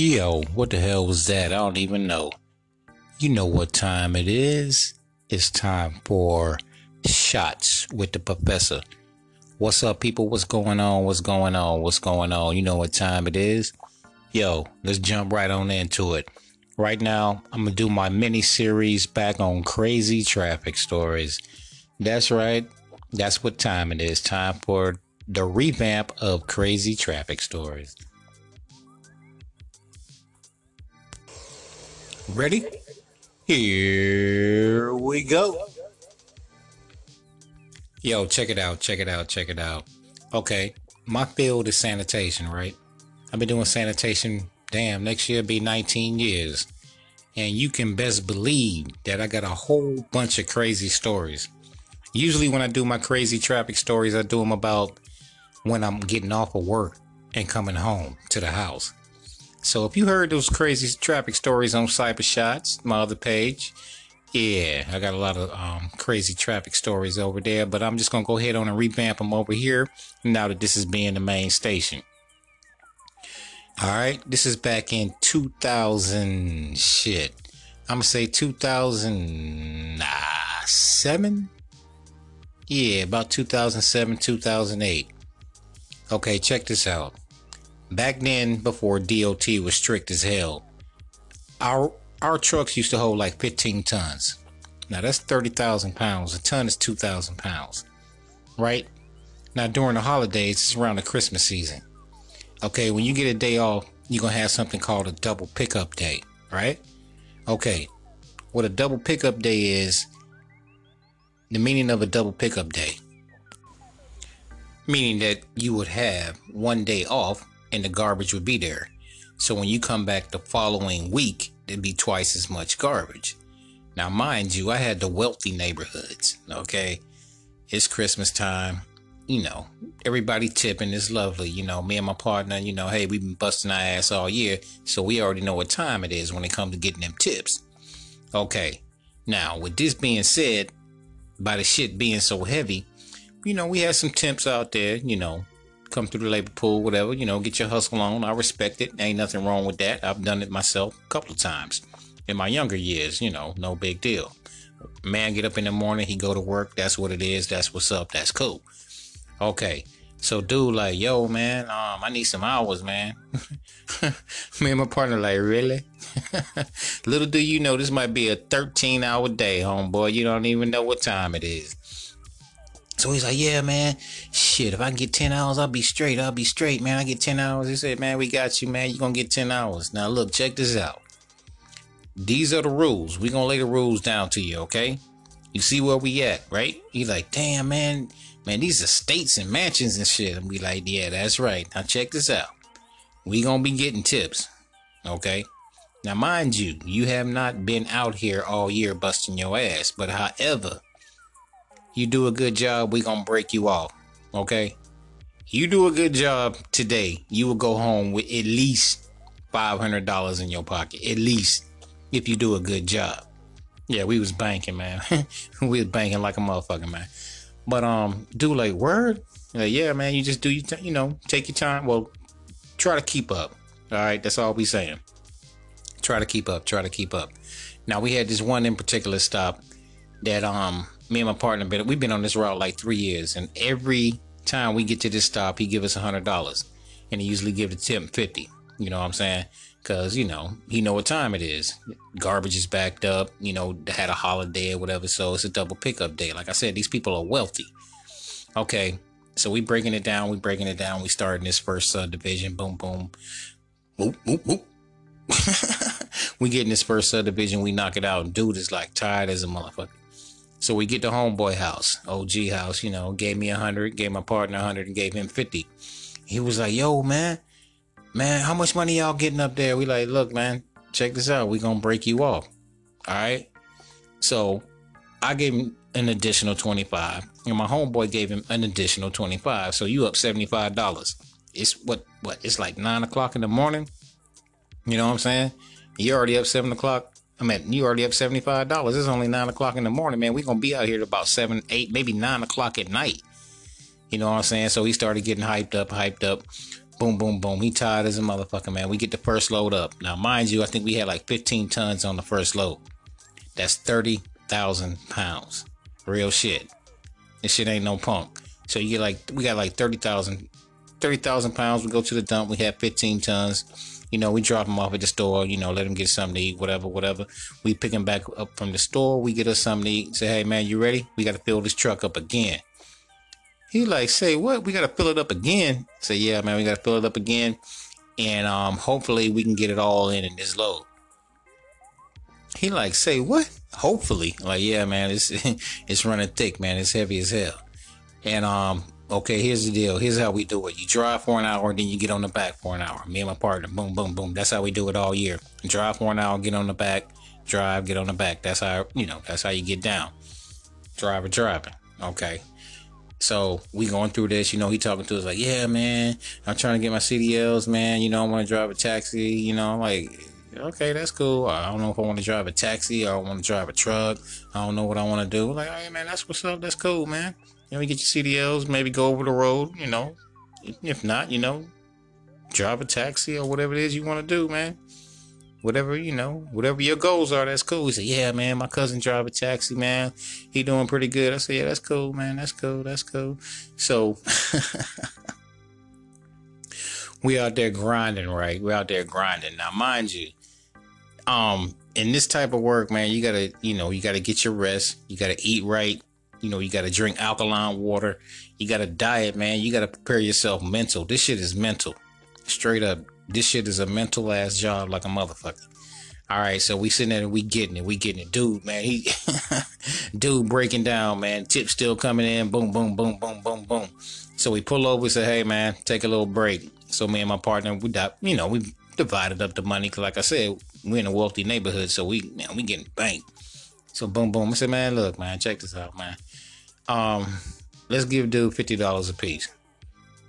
Yo, what the hell was that? I don't even know. You know what time it is. It's time for Shots with the Professor. What's up, people? What's going on? What's going on? What's going on? You know what time it is? Yo, let's jump right on into it. Right now, I'm gonna do my mini series back on crazy traffic stories. That's right. That's what time it is. Time for the revamp of crazy traffic stories. Ready? Here we go. Yo, check it out, check it out, check it out. Okay, my field is sanitation, right? I've been doing sanitation, damn, next year be 19 years. And you can best believe that I got a whole bunch of crazy stories. Usually, when I do my crazy traffic stories, I do them about when I'm getting off of work and coming home to the house. So if you heard those crazy traffic stories on Cyber Shots, my other page, yeah, I got a lot of um, crazy traffic stories over there, but I'm just gonna go ahead on and revamp them over here now that this is being the main station. All right, this is back in 2000 shit. I'm gonna say 2007. Yeah, about 2007, 2008. Okay, check this out. Back then, before DOT was strict as hell, our our trucks used to hold like 15 tons. Now that's 30,000 pounds. A ton is 2,000 pounds, right? Now during the holidays, it's around the Christmas season. Okay, when you get a day off, you're gonna have something called a double pickup day, right? Okay, what a double pickup day is, the meaning of a double pickup day, meaning that you would have one day off and the garbage would be there. So when you come back the following week, there'd be twice as much garbage. Now, mind you, I had the wealthy neighborhoods. Okay, it's Christmas time. You know, everybody tipping is lovely. You know, me and my partner, you know, hey, we've been busting our ass all year, so we already know what time it is when it comes to getting them tips. Okay, now with this being said, by the shit being so heavy, you know, we had some temps out there, you know, come through the labor pool, whatever, you know, get your hustle on. I respect it. Ain't nothing wrong with that. I've done it myself a couple of times in my younger years, you know, no big deal. Man get up in the morning, he go to work, that's what it is, that's what's up, that's cool. Okay. So dude like, yo, man, um, I need some hours, man. Me and my partner like, really? Little do you know this might be a 13 hour day, homeboy. You don't even know what time it is. So he's like, yeah, man, shit, if I get 10 hours, I'll be straight. I'll be straight, man. I get 10 hours. He said, man, we got you, man. You're going to get 10 hours. Now, look, check this out. These are the rules. We're going to lay the rules down to you, okay? You see where we at, right? He's like, damn, man, man, these are states and mansions and shit. And we like, yeah, that's right. Now, check this out. We going to be getting tips, okay? Now, mind you, you have not been out here all year busting your ass. But however, you do a good job, we gonna break you off. Okay? You do a good job today, you will go home with at least five hundred dollars in your pocket. At least if you do a good job. Yeah, we was banking, man. we was banking like a motherfucker, man. But um, do like word, yeah, man. You just do you, t- you know, take your time. Well, try to keep up. All right, that's all we saying. Try to keep up. Try to keep up. Now we had this one in particular stop that um me and my partner been we've been on this route like three years, and every time we get to this stop, he give us a hundred dollars, and he usually give the tip fifty. You know what I'm saying? Cause you know he know what time it is. Garbage is backed up. You know had a holiday or whatever, so it's a double pickup day. Like I said, these people are wealthy. Okay, so we breaking it down. We breaking it down. We starting this first subdivision. Boom, boom, boop, boop, boop. we get in this first subdivision. We knock it out. and Dude is like tired as a motherfucker. So we get to homeboy house, OG house, you know, gave me a hundred, gave my partner a hundred and gave him 50. He was like, yo, man, man, how much money y'all getting up there? We like, look, man, check this out. We gonna break you off. All right. So I gave him an additional 25 and my homeboy gave him an additional 25. So you up $75. It's what, what, it's like nine o'clock in the morning. You know what I'm saying? You already up seven o'clock. I mean, you already up seventy five dollars. It's only nine o'clock in the morning, man. We gonna be out here about seven, eight, maybe nine o'clock at night. You know what I'm saying? So he started getting hyped up, hyped up. Boom, boom, boom. He tired as a motherfucker, man. We get the first load up. Now, mind you, I think we had like 15 tons on the first load. That's 30,000 pounds. Real shit. This shit ain't no punk. So you get like, we got like 30,000 30,000 pounds. We go to the dump. We have 15 tons. You know, we drop them off at the store, you know, let them get something to eat, whatever, whatever. We pick them back up from the store. We get us something to eat. Say, hey, man, you ready? We got to fill this truck up again. He like, say what? We gotta fill it up again. Say, yeah, man, we gotta fill it up again. And um, hopefully we can get it all in in this load. He like, say what? Hopefully. Like, yeah, man, it's it's running thick, man. It's heavy as hell. And um, okay, here's the deal. Here's how we do it. You drive for an hour, then you get on the back for an hour. Me and my partner, boom, boom, boom. That's how we do it all year. Drive for an hour, get on the back, drive, get on the back. That's how you know, that's how you get down. Driver driving. Okay. So we going through this, you know, he talking to us like, yeah, man, I'm trying to get my CDLs, man. You know, I want to drive a taxi, you know, I'm like, okay, that's cool. I don't know if I want to drive a taxi I want to drive a truck. I don't know what I want to do. Like, hey, man, that's what's up. That's cool, man. You know, you get your CDLs, maybe go over the road, you know. If not, you know, drive a taxi or whatever it is you want to do, man whatever you know, whatever your goals are, that's cool. He said, "Yeah, man, my cousin drive a taxi, man. He doing pretty good." I said, "Yeah, that's cool, man. That's cool. That's cool." So we out there grinding, right? We out there grinding. Now, mind you, um, in this type of work, man, you gotta, you know, you gotta get your rest. You gotta eat right. You know, you gotta drink alkaline water. You gotta diet, man. You gotta prepare yourself mental. This shit is mental, straight up this shit is a mental ass job like a motherfucker. All right, so we sitting there and we getting it, we getting it, dude, man. He, dude, breaking down, man. Tip still coming in, boom, boom, boom, boom, boom, boom. So we pull over, and say, hey, man, take a little break. So me and my partner, we, got, you know, we divided up the money because, like I said, we're in a wealthy neighborhood, so we, man, we getting banked. So boom, boom. I said, man, look, man, check this out, man. Um, let's give dude fifty dollars a piece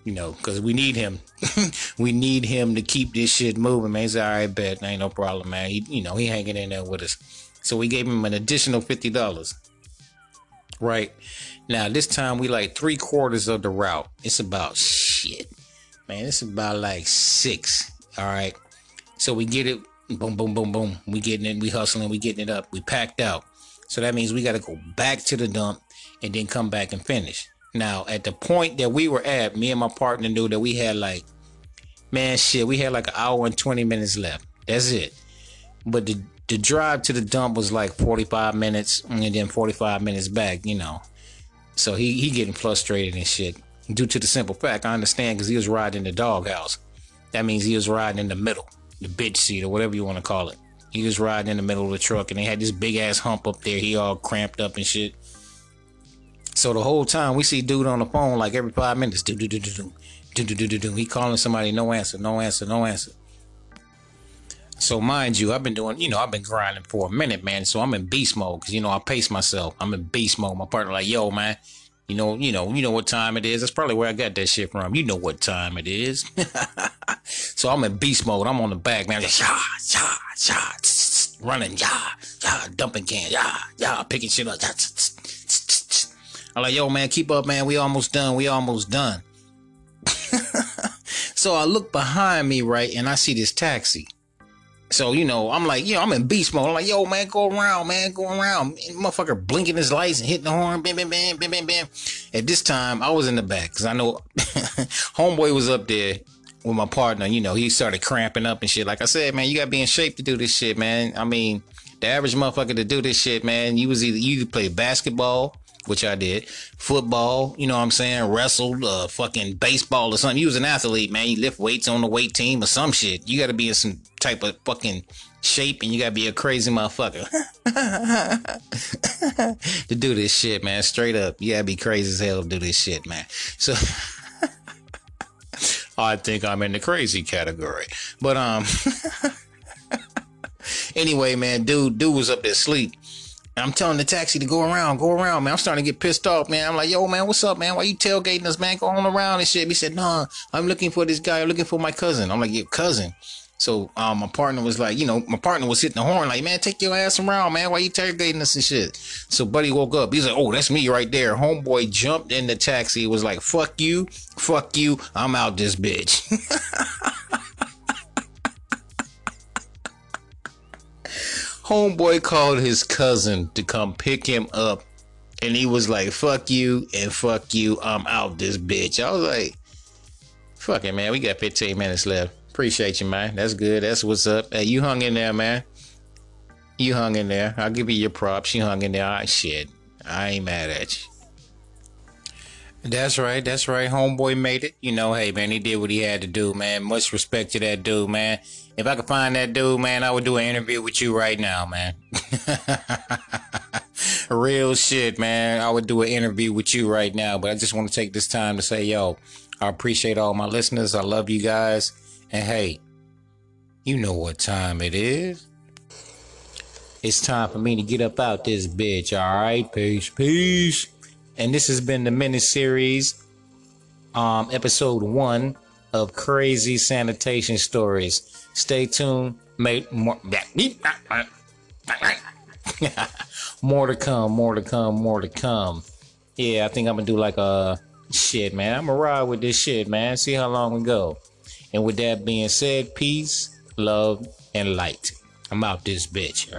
you know, because we need him. we need him to keep this shit moving, man. He's all right, bet. Ain't no problem, man. He, you know, he hanging in there with us. So we gave him an additional $50. Right. Now, this time we like three quarters of the route. It's about shit. Man, it's about like six. All right. So we get it. Boom, boom, boom, boom. We getting it. We hustling. We getting it up. We packed out. So that means we got to go back to the dump and then come back and finish. Now, at the point that we were at, me and my partner knew that we had like, man, shit, we had like an hour and 20 minutes left. That's it. But the, the drive to the dump was like 45 minutes and then 45 minutes back, you know. So he, he getting frustrated and shit. Due to the simple fact, I understand because he was riding the doghouse. That means he was riding in the middle, the bitch seat or whatever you want to call it. He was riding in the middle of the truck and they had this big ass hump up there. He all cramped up and shit. So the whole time we see dude on the phone like every five minutes, do do do do do do do do do do. He calling somebody, no answer, no answer, no answer. So mind you, I've been doing, you know, I've been grinding for a minute, man. So I'm in beast mode because you know I pace myself. I'm in beast mode. My partner like, yo, man, you know, you know, you know what time it is. That's probably where I got that shit from. You know what time it is. so I'm in beast mode. I'm on the back, man. Just, yeah, yeah, yeah, running, yeah, yeah, dumping can, yeah, yeah, picking shit up, yeah, I'm like, yo, man, keep up, man. We almost done. We almost done. so I look behind me, right, and I see this taxi. So, you know, I'm like, you know, I'm in beast mode. I'm like, yo, man, go around, man, go around. And motherfucker blinking his lights and hitting the horn, bam, bam, bam, bam, bam, bam. At this time, I was in the back because I know homeboy was up there with my partner. You know, he started cramping up and shit. Like I said, man, you got to be in shape to do this shit, man. I mean, the average motherfucker to do this shit, man, you was either, you either play basketball which I did, football, you know what I'm saying, wrestled, uh, fucking baseball or something. You was an athlete, man. You lift weights on the weight team or some shit. You got to be in some type of fucking shape and you got to be a crazy motherfucker to do this shit, man. Straight up. You got to be crazy as hell to do this shit, man. So I think I'm in the crazy category. But, um, anyway, man, dude, dude was up there asleep I'm telling the taxi to go around, go around, man. I'm starting to get pissed off, man. I'm like, yo, man, what's up, man? Why you tailgating us, man? Go on around and shit. He said, nah, I'm looking for this guy. I'm looking for my cousin. I'm like, your cousin? So um, my partner was like, you know, my partner was hitting the horn, like, man, take your ass around, man. Why you interrogating us and shit? So Buddy woke up. He's like, oh, that's me right there. Homeboy jumped in the taxi. Was like, fuck you, fuck you. I'm out this bitch. Homeboy called his cousin to come pick him up, and he was like, fuck you and fuck you. I'm out this bitch. I was like, fuck it, man. We got 15 minutes left. Appreciate you, man. That's good. That's what's up. Hey, you hung in there, man. You hung in there. I'll give you your props. You hung in there. Right, shit. I ain't mad at you. That's right. That's right. Homeboy made it. You know, hey, man, he did what he had to do, man. Much respect to that dude, man. If I could find that dude, man, I would do an interview with you right now, man. Real shit, man. I would do an interview with you right now, but I just want to take this time to say, yo, I appreciate all my listeners. I love you guys. And hey, you know what time it is. It's time for me to get up out this bitch. All right, peace, peace. And this has been the mini series, um, episode one of Crazy Sanitation Stories. Stay tuned. Make more. more to come. More to come. More to come. Yeah, I think I'm gonna do like a shit, man. I'm gonna ride with this shit, man. See how long we go. And with that being said, peace, love, and light. I'm out this bitch.